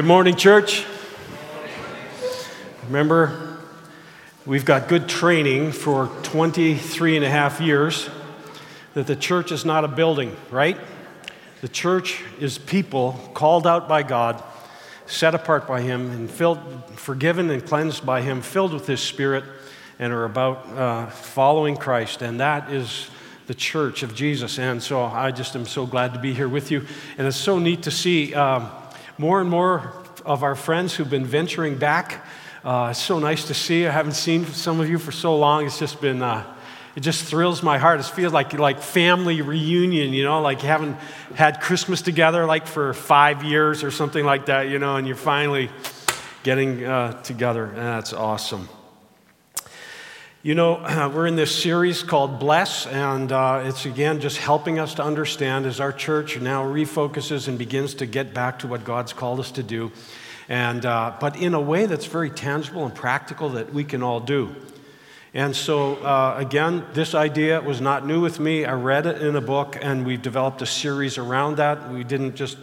Good morning, church. Remember, we've got good training for 23 and a half years that the church is not a building, right? The church is people called out by God, set apart by Him, and filled, forgiven and cleansed by Him, filled with His Spirit, and are about uh, following Christ. And that is the church of Jesus. And so I just am so glad to be here with you. And it's so neat to see. Um, more and more of our friends who've been venturing back. Uh, so nice to see. I haven't seen some of you for so long. It's just been, uh, it just thrills my heart. It feels like like family reunion, you know, like you haven't had Christmas together like for five years or something like that, you know, and you're finally getting uh, together. And that's awesome. You know, we're in this series called Bless, and uh, it's again just helping us to understand as our church now refocuses and begins to get back to what God's called us to do, and, uh, but in a way that's very tangible and practical that we can all do. And so, uh, again, this idea was not new with me. I read it in a book, and we've developed a series around that. We didn't just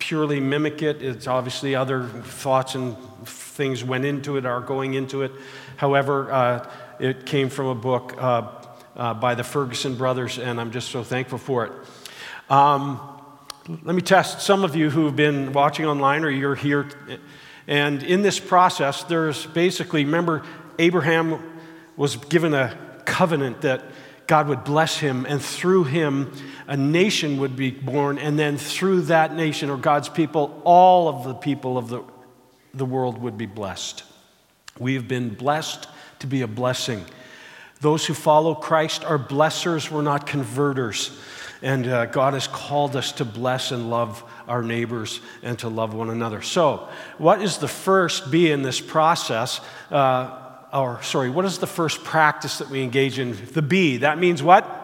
purely mimic it, it's obviously other thoughts and things went into it, are going into it. However, uh, it came from a book uh, uh, by the Ferguson brothers, and I'm just so thankful for it. Um, let me test some of you who've been watching online or you're here. And in this process, there's basically, remember, Abraham was given a covenant that God would bless him, and through him, a nation would be born. And then through that nation, or God's people, all of the people of the, the world would be blessed. We have been blessed to be a blessing. Those who follow Christ are blessers, we're not converters. And uh, God has called us to bless and love our neighbors and to love one another. So, what is the first B in this process? Uh, or, sorry, what is the first practice that we engage in? The B. That means what?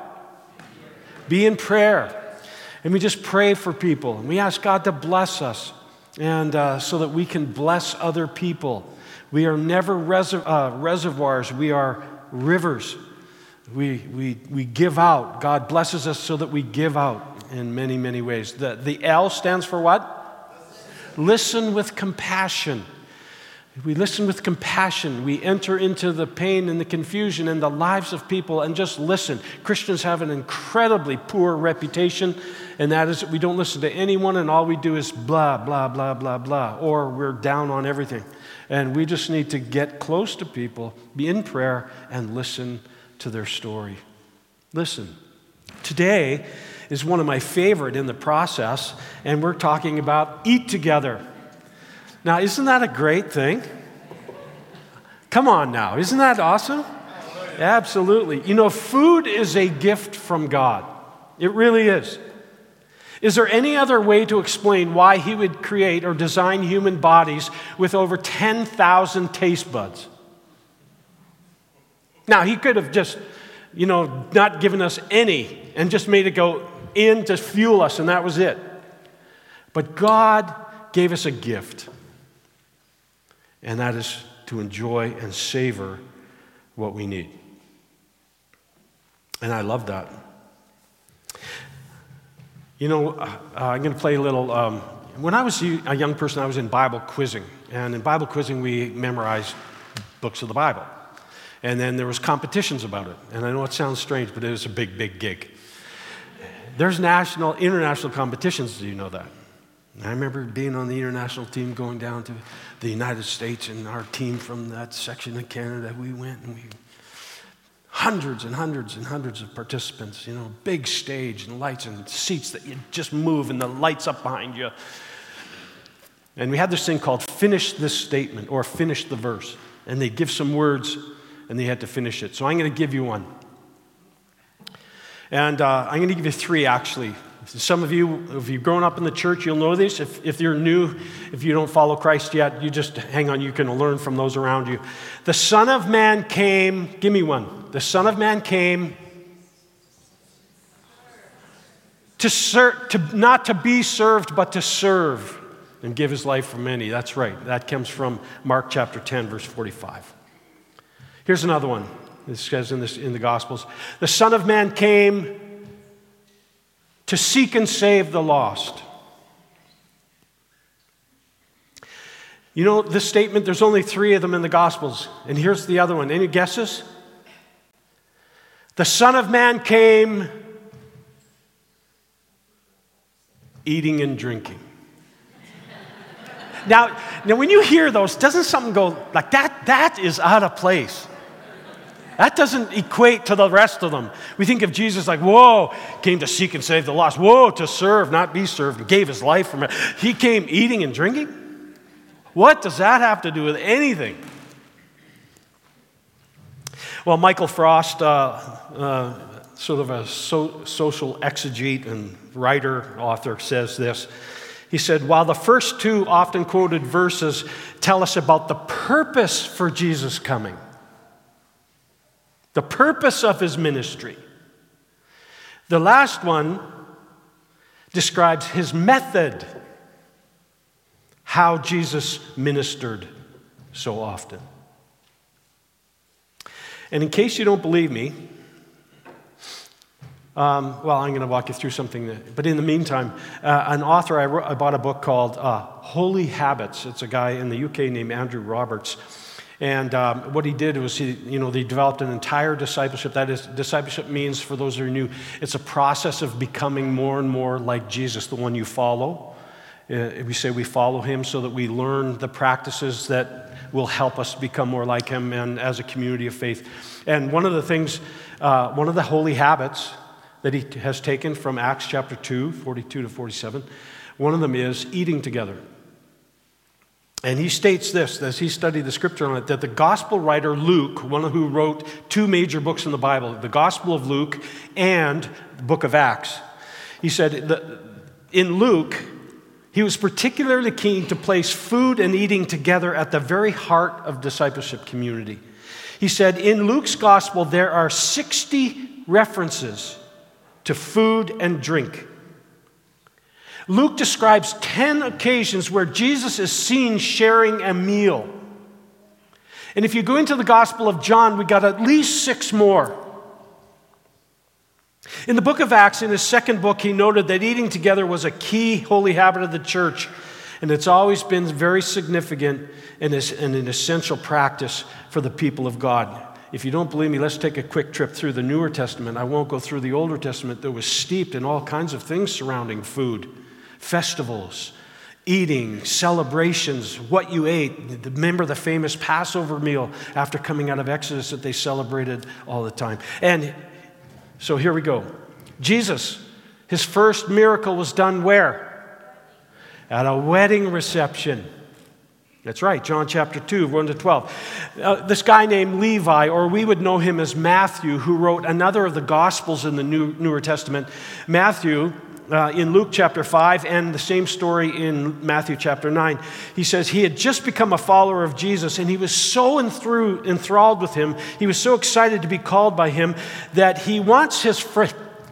Be in prayer. And we just pray for people. And we ask God to bless us and uh, so that we can bless other people. We are never reser- uh, reservoirs, we are rivers. We, we, we give out. God blesses us so that we give out in many, many ways. The, the L stands for what? Listen with compassion. We listen with compassion. We enter into the pain and the confusion in the lives of people and just listen. Christians have an incredibly poor reputation, and that is that we don't listen to anyone and all we do is blah, blah, blah, blah, blah, or we're down on everything. And we just need to get close to people, be in prayer, and listen to their story. Listen. Today is one of my favorite in the process, and we're talking about eat together. Now, isn't that a great thing? Come on now, isn't that awesome? Absolutely. You know, food is a gift from God. It really is. Is there any other way to explain why he would create or design human bodies with over 10,000 taste buds? Now, he could have just, you know, not given us any and just made it go in to fuel us, and that was it. But God gave us a gift, and that is to enjoy and savor what we need. And I love that. You know, uh, I'm going to play a little. Um, when I was a young person, I was in Bible quizzing. And in Bible quizzing, we memorized books of the Bible. And then there was competitions about it. And I know it sounds strange, but it was a big, big gig. There's national, international competitions. Do you know that? I remember being on the international team going down to the United States, and our team from that section of Canada, we went and we hundreds and hundreds and hundreds of participants, you know, big stage and lights and seats that you just move and the lights up behind you. And we had this thing called finish this statement or finish the verse. And they give some words and they had to finish it. So I'm going to give you one. And uh, I'm going to give you three actually. Some of you, if you've grown up in the church, you'll know this. If, if you're new, if you don't follow Christ yet, you just hang on, you can learn from those around you. The Son of Man came, give me one. The Son of Man came to serve, to, not to be served, but to serve and give his life for many. That's right. That comes from Mark chapter 10, verse 45. Here's another one. This says in, this, in the Gospels The Son of Man came to seek and save the lost. You know, this statement, there's only three of them in the Gospels. And here's the other one. Any guesses? The Son of Man came eating and drinking. now, now, when you hear those, doesn't something go like that? That is out of place. That doesn't equate to the rest of them. We think of Jesus like, whoa, came to seek and save the lost. Whoa, to serve, not be served, and gave his life for me. He came eating and drinking? What does that have to do with anything? Well, Michael Frost, uh, uh, sort of a so, social exegete and writer, author, says this. He said, While the first two often quoted verses tell us about the purpose for Jesus coming, the purpose of his ministry. The last one describes his method, how Jesus ministered so often. And in case you don't believe me, um, well, I'm going to walk you through something. That, but in the meantime, uh, an author, I, wrote, I, bought a book called uh, Holy Habits. It's a guy in the UK named Andrew Roberts. And um, what he did was he, you know, they developed an entire discipleship. That is, discipleship means, for those who are new, it's a process of becoming more and more like Jesus, the one you follow. Uh, we say we follow him so that we learn the practices that will help us become more like him and as a community of faith. And one of the things, uh, one of the holy habits that he has taken from Acts chapter 2, 42 to 47, one of them is eating together. And he states this as he studied the scripture on it that the gospel writer Luke, one who wrote two major books in the Bible, the Gospel of Luke and the book of Acts, he said that in Luke, he was particularly keen to place food and eating together at the very heart of discipleship community. He said, In Luke's gospel, there are 60 references to food and drink. Luke describes 10 occasions where Jesus is seen sharing a meal. And if you go into the Gospel of John, we got at least six more. In the book of Acts, in his second book, he noted that eating together was a key holy habit of the church, and it's always been very significant and an essential practice for the people of God. If you don't believe me, let's take a quick trip through the Newer Testament. I won't go through the Older Testament that was steeped in all kinds of things surrounding food festivals, eating, celebrations, what you ate. Remember the famous Passover meal after coming out of Exodus that they celebrated all the time. And so here we go. Jesus, his first miracle was done where? At a wedding reception. That's right, John chapter 2, 1 to 12. Uh, this guy named Levi, or we would know him as Matthew, who wrote another of the Gospels in the New, Newer Testament. Matthew uh, in Luke chapter 5 and the same story in Matthew chapter 9. He says he had just become a follower of Jesus and he was so enthralled with him, he was so excited to be called by him that he wants his fr-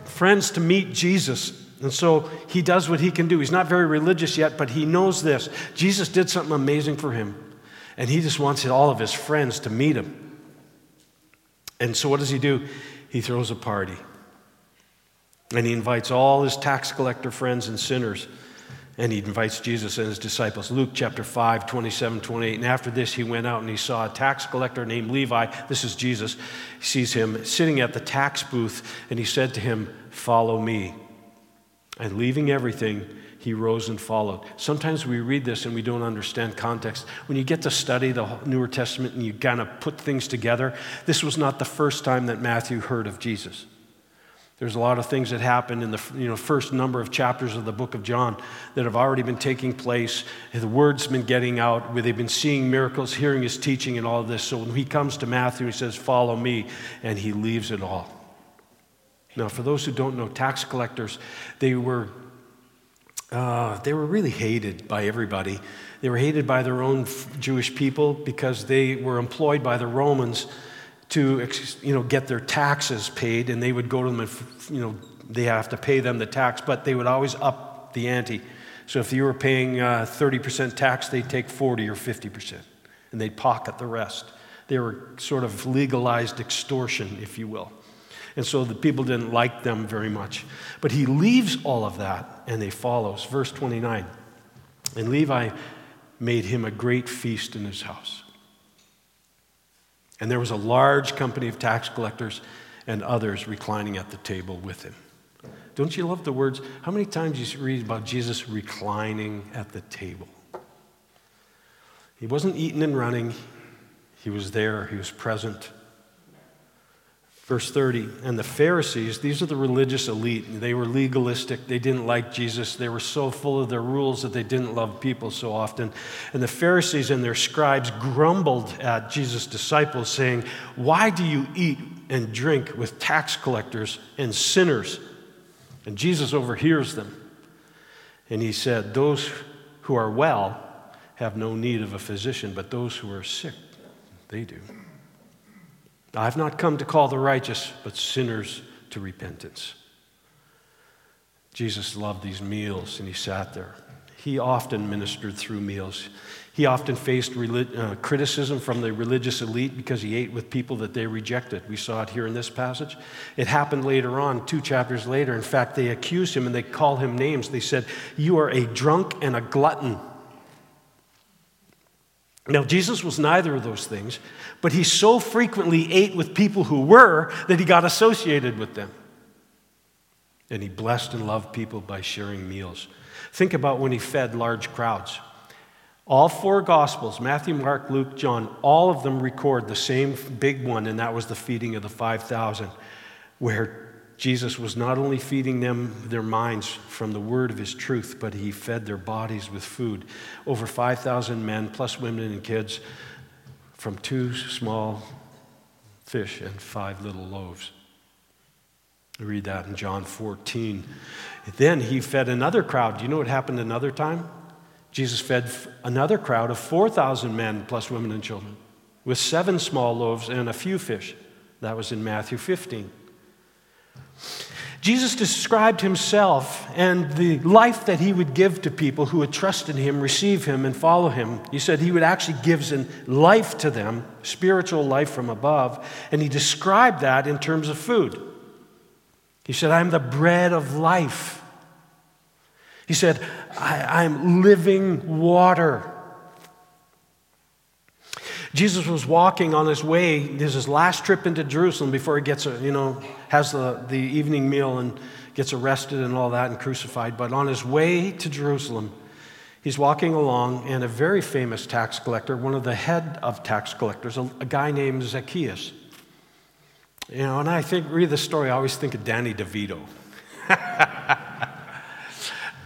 friends to meet Jesus. And so he does what he can do. He's not very religious yet, but he knows this. Jesus did something amazing for him, and he just wants all of his friends to meet him. And so what does he do? He throws a party. And he invites all his tax collector friends and sinners. And he invites Jesus and his disciples. Luke chapter 5, 27, 28. And after this, he went out and he saw a tax collector named Levi. This is Jesus. He sees him sitting at the tax booth, and he said to him, Follow me. And leaving everything, he rose and followed. Sometimes we read this and we don't understand context. When you get to study the Newer Testament and you kind of put things together, this was not the first time that Matthew heard of Jesus. There's a lot of things that happen in the you know, first number of chapters of the book of John that have already been taking place. The word's been getting out, where they've been seeing miracles, hearing his teaching, and all of this. So when he comes to Matthew, he says, Follow me, and he leaves it all. Now, for those who don't know, tax collectors, they were, uh, they were really hated by everybody. They were hated by their own Jewish people because they were employed by the Romans to you know, get their taxes paid, and they would go to them and you know, they have to pay them the tax, but they would always up the ante. So if you were paying uh, 30% tax, they'd take 40 or 50%, and they'd pocket the rest. They were sort of legalized extortion, if you will. And so the people didn't like them very much. But he leaves all of that and he follows. Verse 29. And Levi made him a great feast in his house. And there was a large company of tax collectors and others reclining at the table with him. Don't you love the words? How many times you read about Jesus reclining at the table? He wasn't eating and running, he was there, he was present. Verse 30, and the Pharisees, these are the religious elite. They were legalistic. They didn't like Jesus. They were so full of their rules that they didn't love people so often. And the Pharisees and their scribes grumbled at Jesus' disciples, saying, Why do you eat and drink with tax collectors and sinners? And Jesus overhears them. And he said, Those who are well have no need of a physician, but those who are sick, they do. I've not come to call the righteous, but sinners to repentance. Jesus loved these meals and he sat there. He often ministered through meals. He often faced relig- uh, criticism from the religious elite because he ate with people that they rejected. We saw it here in this passage. It happened later on, two chapters later. In fact, they accused him and they called him names. They said, You are a drunk and a glutton. Now, Jesus was neither of those things, but he so frequently ate with people who were that he got associated with them. And he blessed and loved people by sharing meals. Think about when he fed large crowds. All four Gospels, Matthew, Mark, Luke, John, all of them record the same big one, and that was the feeding of the 5,000, where Jesus was not only feeding them their minds from the word of his truth, but he fed their bodies with food. Over 5,000 men, plus women and kids, from two small fish and five little loaves. Read that in John 14. Then he fed another crowd. Do you know what happened another time? Jesus fed another crowd of 4,000 men, plus women and children, with seven small loaves and a few fish. That was in Matthew 15. Jesus described himself and the life that he would give to people who would trust in him, receive him, and follow him. He said he would actually give life to them, spiritual life from above, and he described that in terms of food. He said, I'm the bread of life. He said, I, am living water. Jesus was walking on his way. This is his last trip into Jerusalem before he gets, you know, has the, the evening meal and gets arrested and all that and crucified. But on his way to Jerusalem, he's walking along, and a very famous tax collector, one of the head of tax collectors, a, a guy named Zacchaeus. You know, and I think, read the story, I always think of Danny DeVito.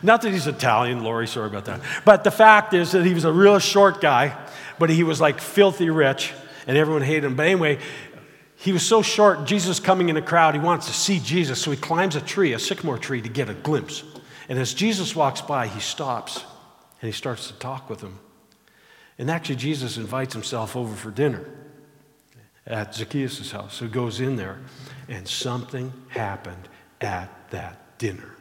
Not that he's Italian, Lori, sorry about that. But the fact is that he was a real short guy but he was like filthy rich, and everyone hated him. But anyway, he was so short, Jesus coming in a crowd, he wants to see Jesus, so he climbs a tree, a sycamore tree, to get a glimpse. And as Jesus walks by, he stops and he starts to talk with him. And actually, Jesus invites himself over for dinner at Zacchaeus' house. So he goes in there, and something happened at that dinner.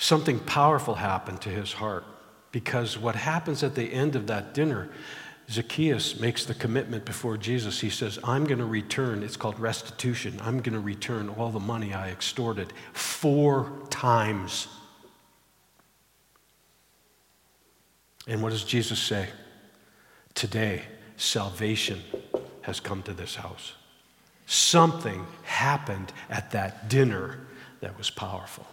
Something powerful happened to his heart because what happens at the end of that dinner, Zacchaeus makes the commitment before Jesus. He says, I'm going to return, it's called restitution. I'm going to return all the money I extorted four times. And what does Jesus say? Today, salvation has come to this house. Something happened at that dinner that was powerful.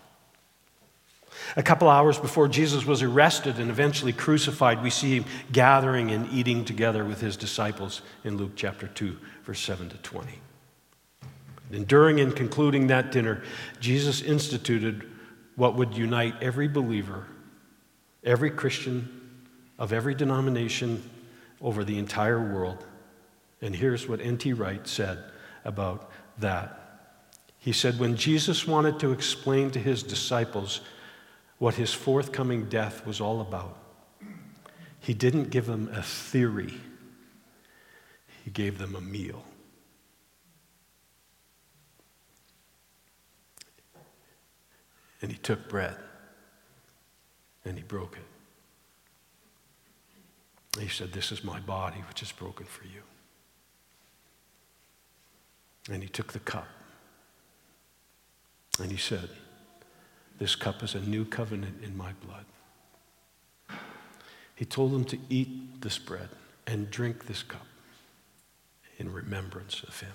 A couple hours before Jesus was arrested and eventually crucified, we see him gathering and eating together with his disciples in Luke chapter 2, verse 7 to 20. And during and concluding that dinner, Jesus instituted what would unite every believer, every Christian of every denomination over the entire world. And here's what N.T. Wright said about that. He said, When Jesus wanted to explain to his disciples what his forthcoming death was all about. He didn't give them a theory, he gave them a meal. And he took bread and he broke it. He said, This is my body, which is broken for you. And he took the cup and he said, This cup is a new covenant in my blood. He told them to eat this bread and drink this cup in remembrance of him.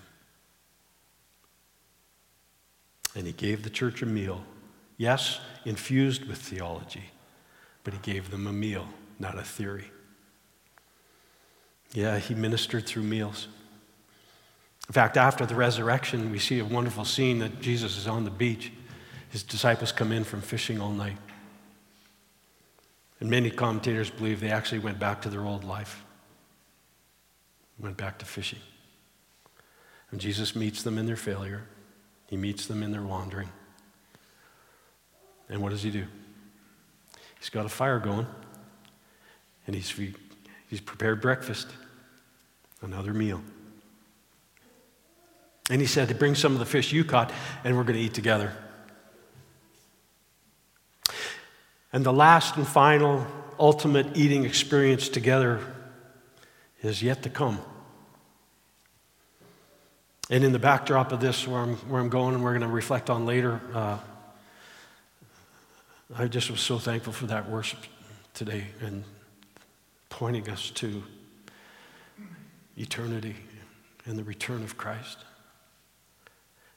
And he gave the church a meal, yes, infused with theology, but he gave them a meal, not a theory. Yeah, he ministered through meals. In fact, after the resurrection, we see a wonderful scene that Jesus is on the beach. His disciples come in from fishing all night. And many commentators believe they actually went back to their old life, went back to fishing. And Jesus meets them in their failure, He meets them in their wandering. And what does He do? He's got a fire going, and He's, he's prepared breakfast, another meal. And he said, to Bring some of the fish you caught, and we're going to eat together. And the last and final, ultimate eating experience together is yet to come. And in the backdrop of this, where I'm, where I'm going and we're going to reflect on later, uh, I just was so thankful for that worship today and pointing us to eternity and the return of Christ.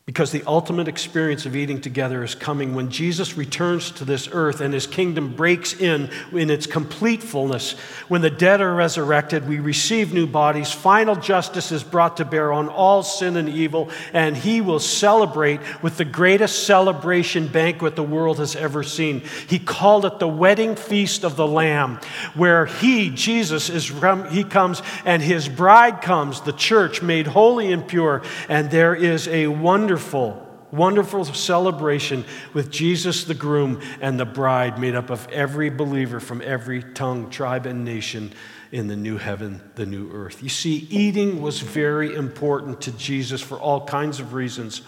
Because the ultimate experience of eating together is coming when Jesus returns to this earth and his kingdom breaks in in its complete fullness. When the dead are resurrected, we receive new bodies. Final justice is brought to bear on all sin and evil, and he will celebrate with the greatest celebration banquet the world has ever seen. He called it the wedding feast of the Lamb, where he, Jesus, is he comes and his bride comes, the church made holy and pure, and there is a wonder wonderful, wonderful celebration with Jesus the groom and the bride made up of every believer from every tongue, tribe, and nation in the new heaven, the new earth. You see, eating was very important to Jesus for all kinds of reasons.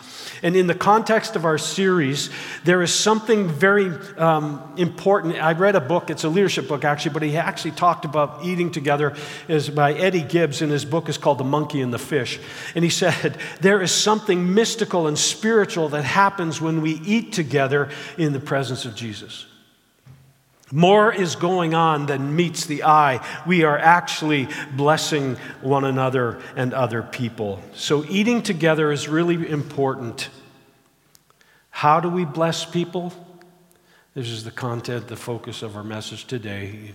And in the context of our series, there is something very um, important. I read a book, it's a leadership book actually, but he actually talked about eating together, is by Eddie Gibbs, and his book is called The Monkey and the Fish. And he said, There is something mystical and spiritual that happens when we eat together in the presence of Jesus. More is going on than meets the eye. We are actually blessing one another and other people. So, eating together is really important. How do we bless people? This is the content, the focus of our message today,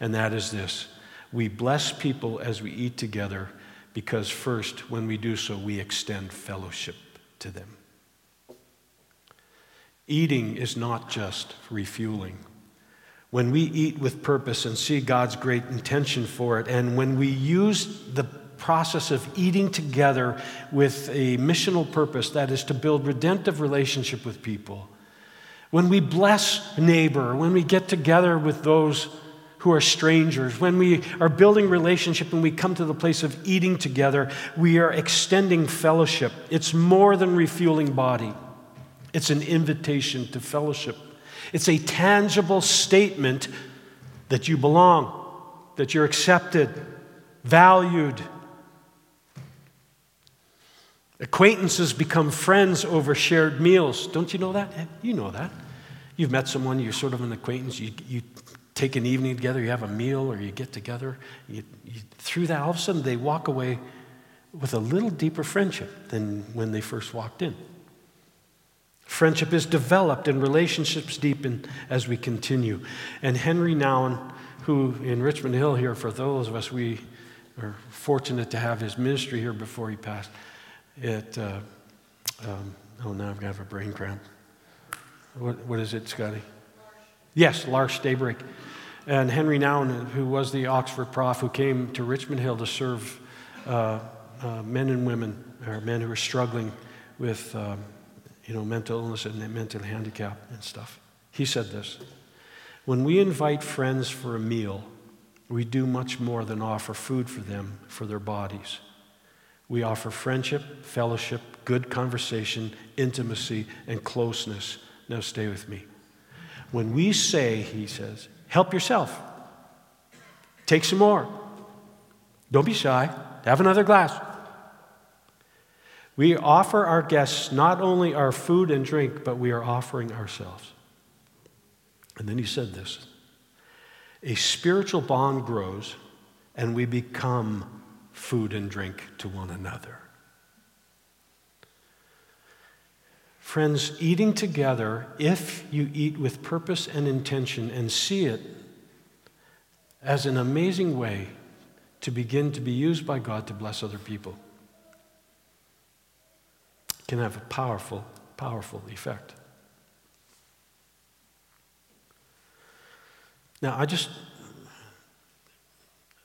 and that is this we bless people as we eat together because, first, when we do so, we extend fellowship to them. Eating is not just refueling when we eat with purpose and see God's great intention for it, and when we use the process of eating together with a missional purpose, that is to build redemptive relationship with people, when we bless neighbor, when we get together with those who are strangers, when we are building relationship and we come to the place of eating together, we are extending fellowship. It's more than refueling body, it's an invitation to fellowship. It's a tangible statement that you belong, that you're accepted, valued. Acquaintances become friends over shared meals. Don't you know that? You know that. You've met someone, you're sort of an acquaintance, you, you take an evening together, you have a meal, or you get together. You, you, through that, all of a sudden, they walk away with a little deeper friendship than when they first walked in. Friendship is developed and relationships deepen as we continue. And Henri Nouwen, who in Richmond Hill here, for those of us, we are fortunate to have his ministry here before he passed. It, uh, um, oh, now I've got a brain cramp. What, what is it, Scotty? Yes, L'Arche Daybreak. And Henri Nouwen, who was the Oxford prof, who came to Richmond Hill to serve uh, uh, men and women, or men who were struggling with. Um, you know, mental illness and mental handicap and stuff. He said this When we invite friends for a meal, we do much more than offer food for them for their bodies. We offer friendship, fellowship, good conversation, intimacy, and closeness. Now, stay with me. When we say, he says, help yourself, take some more, don't be shy, have another glass. We offer our guests not only our food and drink, but we are offering ourselves. And then he said this a spiritual bond grows, and we become food and drink to one another. Friends, eating together, if you eat with purpose and intention and see it as an amazing way to begin to be used by God to bless other people, can have a powerful, powerful effect. Now, I just,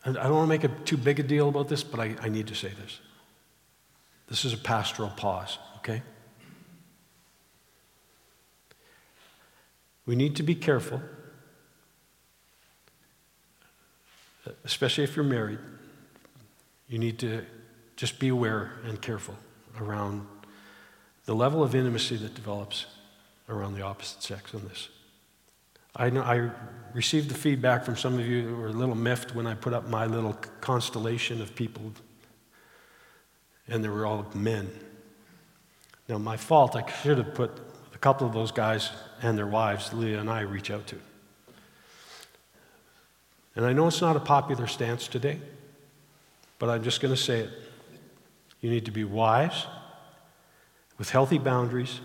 I don't want to make a, too big a deal about this, but I, I need to say this. This is a pastoral pause, okay? We need to be careful, especially if you're married. You need to just be aware and careful around the level of intimacy that develops around the opposite sex in this. I, know, I received the feedback from some of you who were a little miffed when I put up my little constellation of people, and they were all men. Now, my fault, I should have put a couple of those guys and their wives, Leah and I, reach out to. And I know it's not a popular stance today, but I'm just going to say it. You need to be wise with healthy boundaries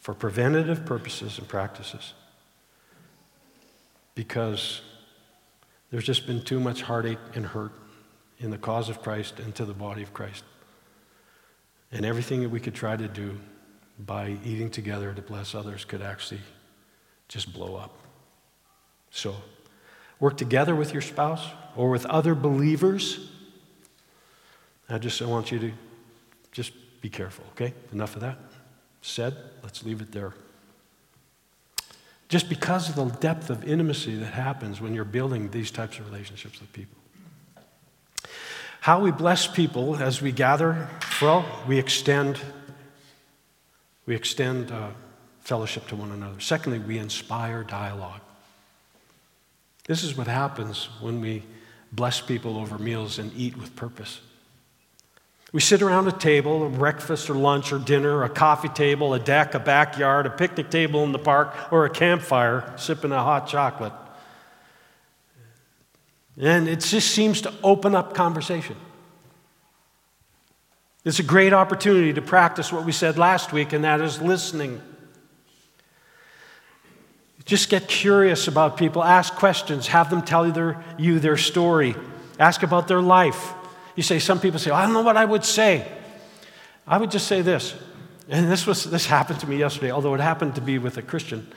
for preventative purposes and practices because there's just been too much heartache and hurt in the cause of Christ and to the body of Christ. And everything that we could try to do by eating together to bless others could actually just blow up. So, work together with your spouse or with other believers. I just I want you to just be careful, okay? Enough of that said. Let's leave it there. Just because of the depth of intimacy that happens when you're building these types of relationships with people. How we bless people as we gather, well, we extend, we extend uh, fellowship to one another. Secondly, we inspire dialogue. This is what happens when we bless people over meals and eat with purpose. We sit around a table, a breakfast or lunch or dinner, a coffee table, a deck, a backyard, a picnic table in the park, or a campfire, sipping a hot chocolate. And it just seems to open up conversation. It's a great opportunity to practice what we said last week, and that is listening. Just get curious about people, ask questions, have them tell you their, you their story, ask about their life. You say, some people say, I don't know what I would say. I would just say this, and this, was, this happened to me yesterday, although it happened to be with a Christian.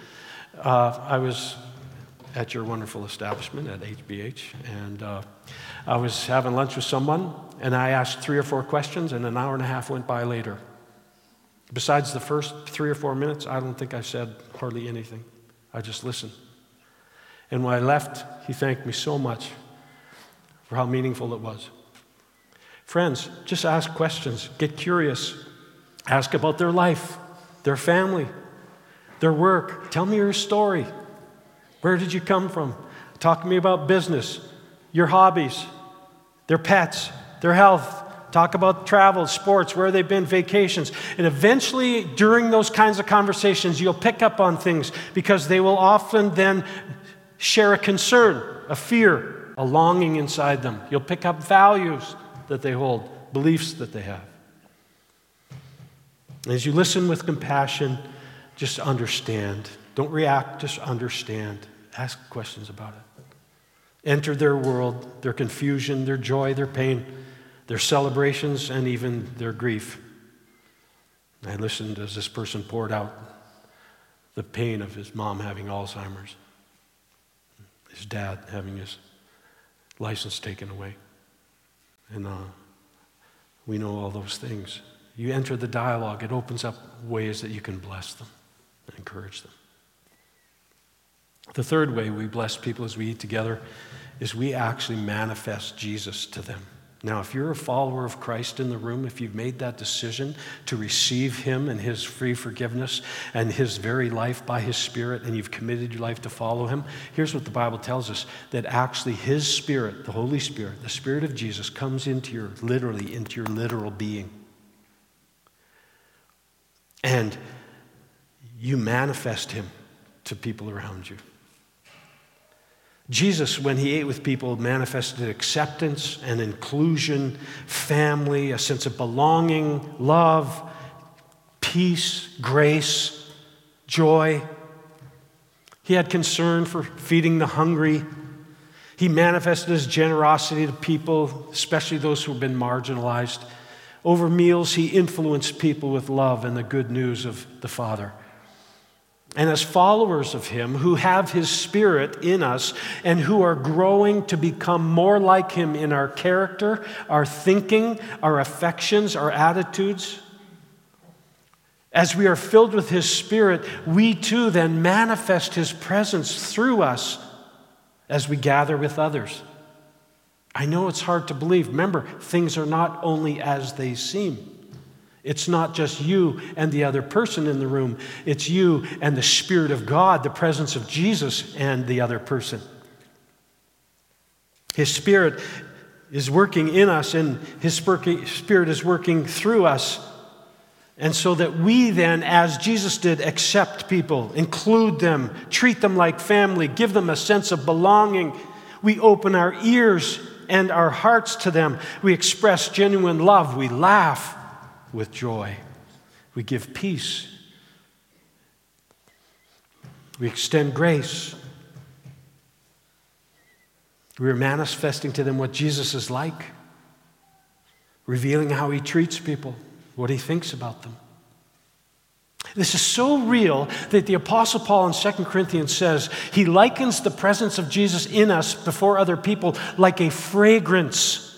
Uh, I was at your wonderful establishment at HBH, and uh, I was having lunch with someone, and I asked three or four questions, and an hour and a half went by later. Besides the first three or four minutes, I don't think I said hardly anything. I just listened. And when I left, he thanked me so much for how meaningful it was. Friends, just ask questions, get curious, ask about their life, their family, their work. Tell me your story. Where did you come from? Talk to me about business, your hobbies, their pets, their health. Talk about travel, sports, where they've been, vacations. And eventually, during those kinds of conversations, you'll pick up on things because they will often then share a concern, a fear, a longing inside them. You'll pick up values that they hold, beliefs that they have. As you listen with compassion, just understand. Don't react, just understand. Ask questions about it. Enter their world, their confusion, their joy, their pain, their celebrations, and even their grief. I listened as this person poured out the pain of his mom having Alzheimer's, his dad having his license taken away. And uh, we know all those things. You enter the dialogue, it opens up ways that you can bless them and encourage them. The third way we bless people as we eat together is we actually manifest Jesus to them. Now, if you're a follower of Christ in the room, if you've made that decision to receive Him and His free forgiveness and His very life by His Spirit, and you've committed your life to follow Him, here's what the Bible tells us that actually His Spirit, the Holy Spirit, the Spirit of Jesus, comes into your, literally, into your literal being. And you manifest Him to people around you. Jesus, when he ate with people, manifested acceptance and inclusion, family, a sense of belonging, love, peace, grace, joy. He had concern for feeding the hungry. He manifested his generosity to people, especially those who have been marginalized. Over meals, he influenced people with love and the good news of the Father. And as followers of Him who have His Spirit in us and who are growing to become more like Him in our character, our thinking, our affections, our attitudes, as we are filled with His Spirit, we too then manifest His presence through us as we gather with others. I know it's hard to believe. Remember, things are not only as they seem. It's not just you and the other person in the room, it's you and the Spirit of God, the presence of Jesus and the other person. His Spirit is working in us, and His Spirit is working through us. And so that we then, as Jesus did, accept people, include them, treat them like family, give them a sense of belonging. We open our ears and our hearts to them. We express genuine love. We laugh with joy. We give peace. We extend grace. We're manifesting to them what Jesus is like, revealing how he treats people, what he thinks about them. This is so real that the Apostle Paul in 2 Corinthians says he likens the presence of Jesus in us before other people like a fragrance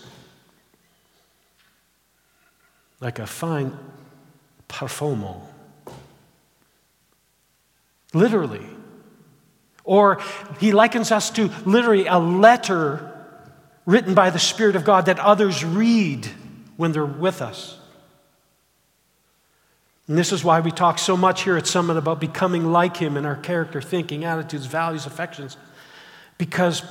like a fine parfumo. Literally. Or he likens us to literally a letter written by the Spirit of God that others read when they're with us. And this is why we talk so much here at Summit about becoming like Him in our character, thinking, attitudes, values, affections, because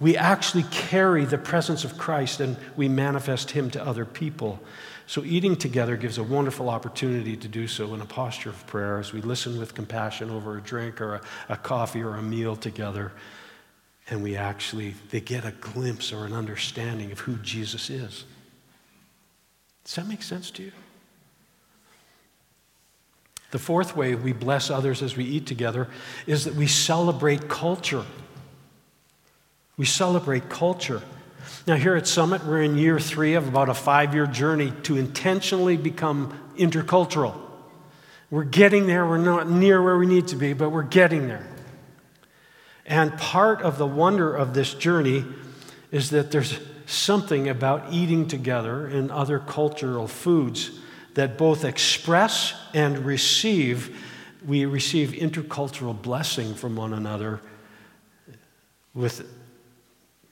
we actually carry the presence of Christ and we manifest Him to other people. So, eating together gives a wonderful opportunity to do so in a posture of prayer as we listen with compassion over a drink or a, a, coffee or a meal together. And we actually, they get a glimpse or an understanding of who Jesus is. Does that make sense to you? The fourth way we bless others as we eat together is that we celebrate culture. We celebrate culture. Now, here at Summit, we're in year three of about a five year journey to intentionally become intercultural. We're getting there. We're not near where we need to be, but we're getting there. And part of the wonder of this journey is that there's something about eating together in other cultural foods that both express and receive. We receive intercultural blessing from one another with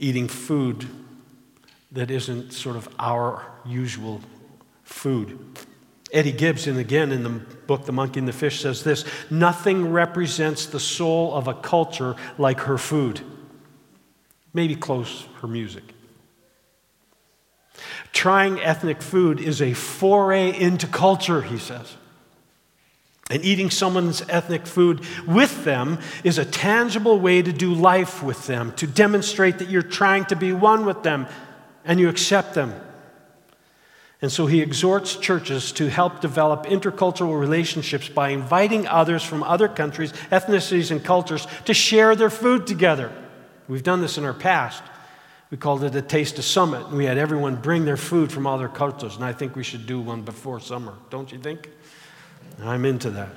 eating food that isn't sort of our usual food. Eddie Gibson, again in the book The Monkey and the Fish, says this Nothing represents the soul of a culture like her food. Maybe close her music. Trying ethnic food is a foray into culture, he says. And eating someone's ethnic food with them is a tangible way to do life with them, to demonstrate that you're trying to be one with them and you accept them. And so he exhorts churches to help develop intercultural relationships by inviting others from other countries, ethnicities, and cultures to share their food together. We've done this in our past. We called it a Taste of Summit, and we had everyone bring their food from all their cultures. And I think we should do one before summer, don't you think? I'm into that.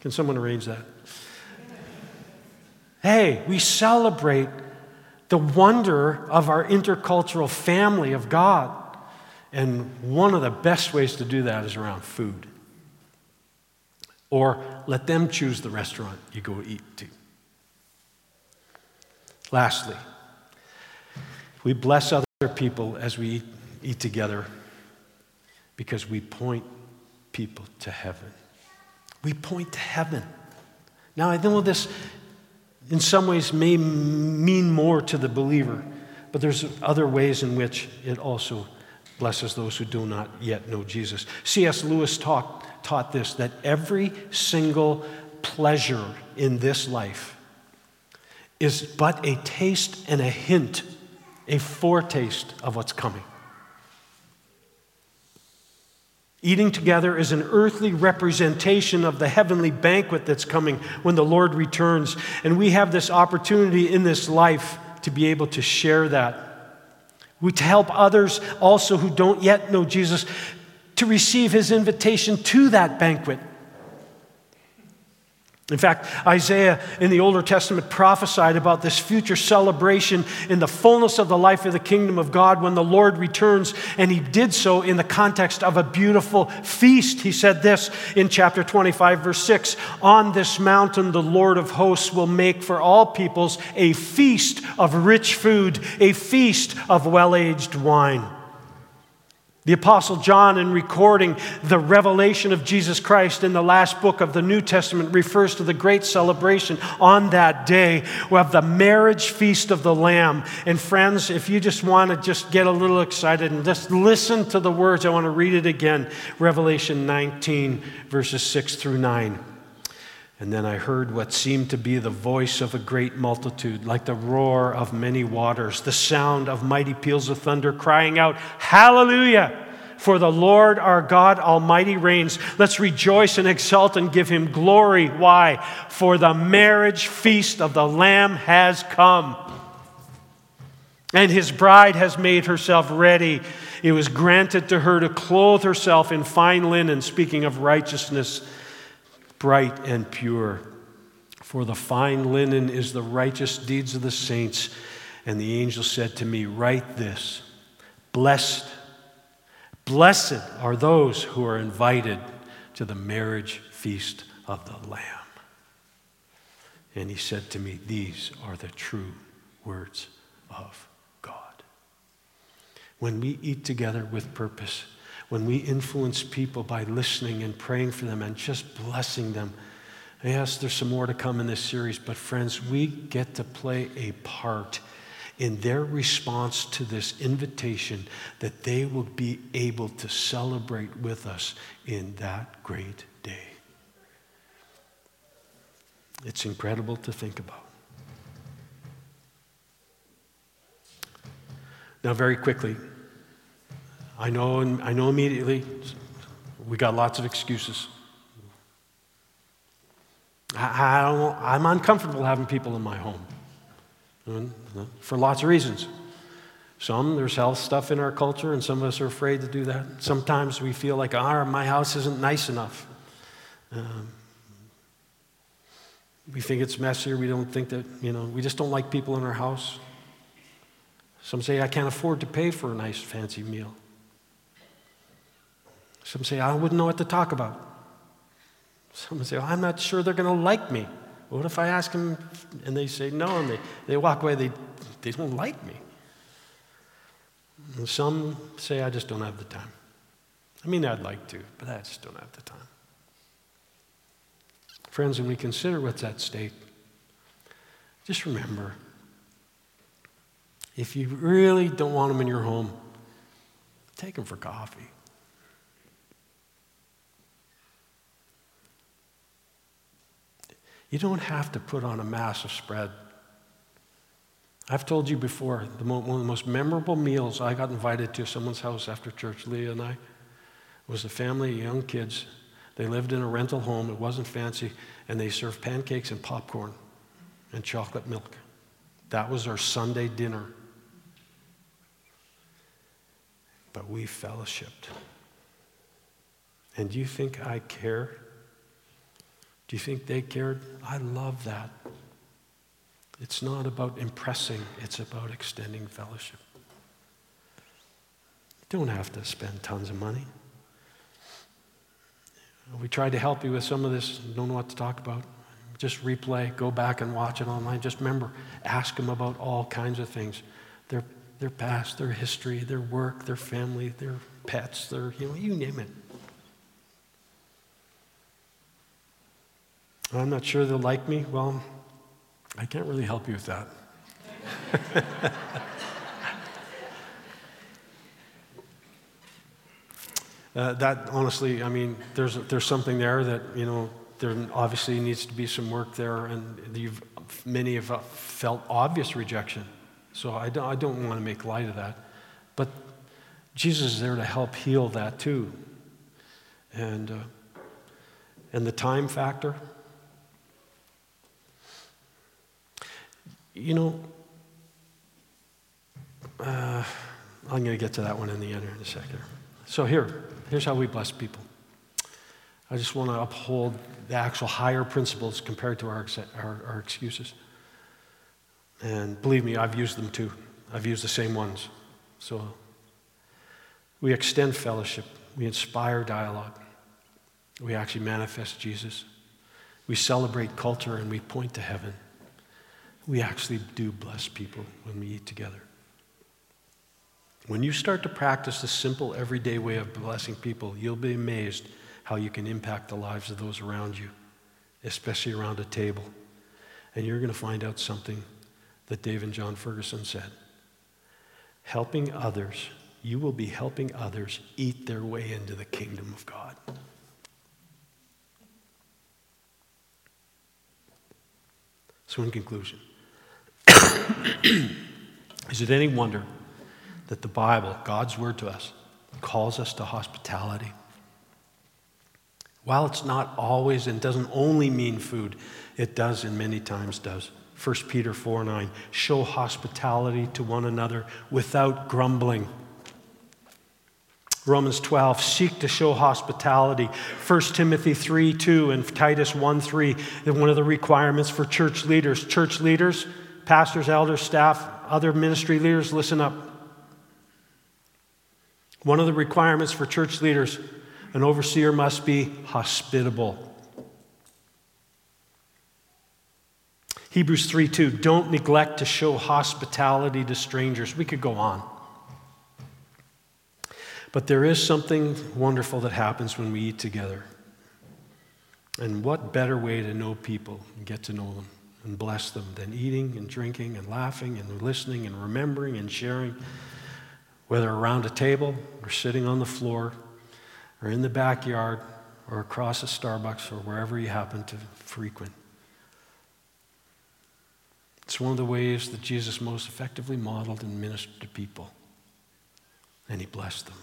Can someone arrange that? Hey, we celebrate the wonder of our intercultural family of God. And one of the best ways to do that is around food. Or let them choose the restaurant you go eat to. Lastly, we bless other people as we eat, together because we point people to heaven. We point to heaven. Now, I know this in some ways may mean more to the believer, but there's other ways in which it also blesses those who do not yet know Jesus. C.S. Lewis taught, taught this that every single pleasure in this life is but a taste and a hint, a foretaste of what's coming. Eating together is an earthly representation of the heavenly banquet that's coming when the Lord returns. And we have this opportunity in this life to be able to share that. We to help others also who don't yet know Jesus to receive his invitation to that banquet. In fact, Isaiah in the Older Testament prophesied about this future celebration in the fullness of the life of the kingdom of God when the Lord returns, and he did so in the context of a beautiful feast. He said this in chapter 25, verse 6 On this mountain, the Lord of hosts will make for all peoples a feast of rich food, a feast of well aged wine. The Apostle John, in recording the revelation of Jesus Christ in the last book of the New Testament, refers to the great celebration on that day of the marriage feast of the Lamb. And friends, if you just want to just get a little excited and just listen to the words, I want to read it again Revelation 19, verses 6 through 9. And then I heard what seemed to be the voice of a great multitude, like the roar of many waters, the sound of mighty peals of thunder, crying out, Hallelujah! For the Lord our God Almighty reigns. Let's rejoice and exult and give him glory. Why? For the marriage feast of the Lamb has come. And his bride has made herself ready. It was granted to her to clothe herself in fine linen, speaking of righteousness bright and pure. For the fine linen is the righteous deeds of the saints. And the angel said to me, Write this Blessed, blessed are those who are invited to the marriage feast of the Lamb. And he said to me, These are the true words of God. When we eat together with purpose, when we influence people by listening and praying for them and just blessing them. Yes, there's some more to come in this series, but friends, we get to play a part in their response to this invitation that they will be able to celebrate with us in that great day. It's incredible to think about. Now, very quickly, I know, I know immediately we got lots of excuses. I, I am uncomfortable having people in my home for lots of reasons. Some, there's health stuff in our culture, and some of us are afraid to do that. Sometimes we feel like, ah, my house isn't nice enough. Um, we think it's messier. We don't think that, you know, we just don't like people in our house. Some say, I can't afford to pay for a nice fancy meal. Some say, I wouldn't know what to talk about. Some say, well, I'm not sure they're going to like me. What if I ask them and they say no and they, they walk away, they, they don't like me? And some say, I just don't have the time. I mean, I'd like to, but I just don't have the time. Friends, when we consider what's at stake, just remember if you really don't want them in your home, take them for coffee. You don't have to put on a massive spread. I've told you before, the one of the most memorable meals I got invited to someone's house after church, Leah and I, was a family of young kids. They lived in a rental home, it wasn't fancy, and they served pancakes and popcorn and chocolate milk. That was our Sunday dinner. But we fellowshipped. And do you think I care do you think they cared? I love that. It's not about impressing, it's about extending fellowship. You don't have to spend tons of money. We tried to help you with some of this, don't know what to talk about. Just replay, go back and watch it online. Just remember, ask them about all kinds of things their, their past, their history, their work, their family, their pets, their, you know, you name it. I'm not sure they'll like me. Well, I can't really help you with that. uh, that honestly, I mean, there's, there's something there that, you know, there obviously needs to be some work there, and you've, many have felt obvious rejection. So I don't, I don't want to make light of that. But Jesus is there to help heal that too. And, uh, and the time factor. You know, uh, I'm going to get to that one in the end in a second. So here, here's how we bless people. I just want to uphold the actual higher principles compared to our, our, our excuses. And believe me, I've used them too. I've used the same ones. So we extend fellowship, we inspire dialogue, we actually manifest Jesus, we celebrate culture, and we point to heaven. We actually do bless people when we eat together. When you start to practice the simple, everyday way of blessing people, you'll be amazed how you can impact the lives of those around you, especially around a table. And you're going to find out something that Dave and Jon Ferguson said. Helping others, you will be helping others eat their way into the kingdom of God. So, in conclusion, is it any wonder that the Bible, God's word to us, calls us to hospitality? While it's not always and doesn't only mean food, it does and many times does. 1 Peter 4 9, show hospitality to one another without grumbling. Romans 12, seek to show hospitality. 1 Timothy 3 2 and Titus 1 3, one of the requirements for church leaders. Church leaders, pastors, elders, staff, other ministry leaders, listen up. One of the requirements for church leaders, an overseer must be hospitable. Hebrews 3 2, don't neglect to show hospitality to strangers. We could go on. But there is something wonderful that happens when we eat together. And what better way to know people and get to know them and bless them than eating and drinking and laughing and listening and remembering and sharing, whether around a table or sitting on the floor or in the backyard or across a Starbucks or wherever you happen to frequent. It's one of the ways that Jesus most effectively modeled and ministered to people. And he blessed them.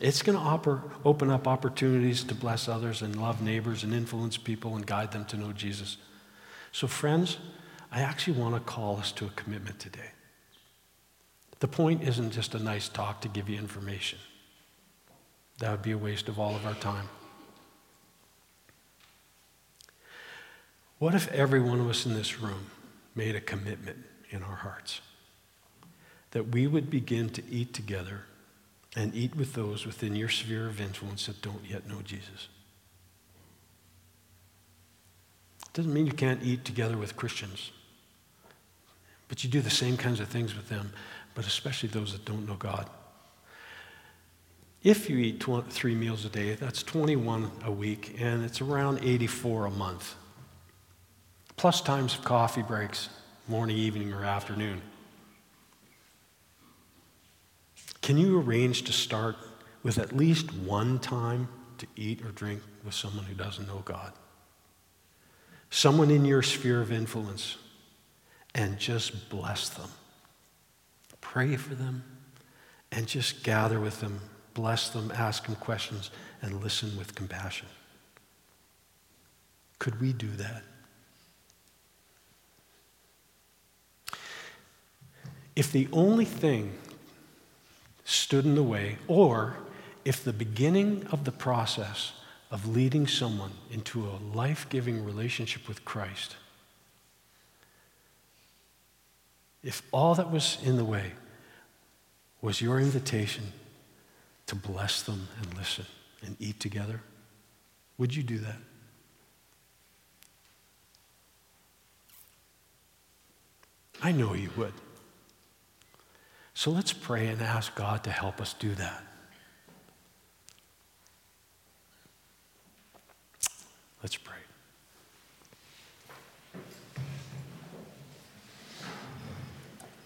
It's going to open up opportunities to bless others and love neighbors and influence people and guide them to know Jesus. So, friends, I actually want to call us to a commitment today. The point isn't just a nice talk to give you information, that would be a waste of all of our time. What if every one of us in this room made a commitment in our hearts that we would begin to eat together and eat with those within your sphere of influence that don't yet know Jesus? It doesn't mean you can't eat together with Christians, but you do the same kinds of things with them, but especially those that don't know God. If you eat three meals a day, that's 21 a week, and it's around 84 a month plus times of coffee breaks, morning, evening, or afternoon. Can you arrange to start with at least one time to eat or drink with someone who doesn't know God? Someone in your sphere of influence, and just bless them. Pray for them, and just gather with them, bless them, ask them questions, and listen with compassion. Could we do that? If the only thing stood in the way, or if the beginning of the process of leading someone into a life giving relationship with Christ, if all that was in the way was your invitation to bless them and listen and eat together, would you do that? I know you would. So let's pray and ask God to help us do that. Let's pray.